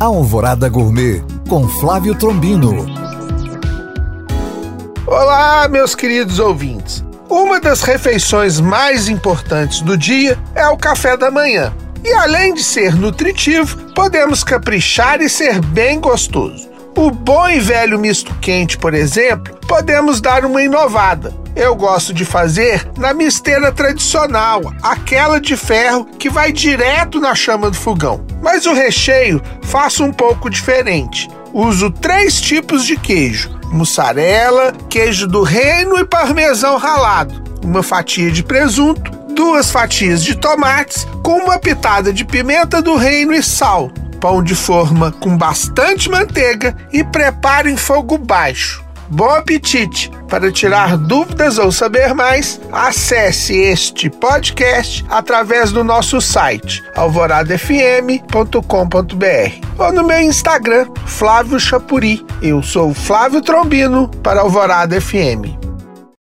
Alvorada Gourmet com Flávio Trombino. Olá, meus queridos ouvintes. Uma das refeições mais importantes do dia é o café da manhã. E além de ser nutritivo, podemos caprichar e ser bem gostoso. O bom e velho misto quente, por exemplo, podemos dar uma inovada. Eu gosto de fazer na misteira tradicional, aquela de ferro que vai direto na chama do fogão. Mas o recheio faço um pouco diferente. Uso três tipos de queijo: mussarela, queijo do reino e parmesão ralado, uma fatia de presunto, duas fatias de tomates com uma pitada de pimenta do reino e sal pão de forma com bastante manteiga e prepare em fogo baixo. Bom apetite! Para tirar dúvidas ou saber mais, acesse este podcast através do nosso site alvoradafm.com.br ou no meu Instagram, Flávio Chapuri. Eu sou Flávio Trombino para Alvorada FM.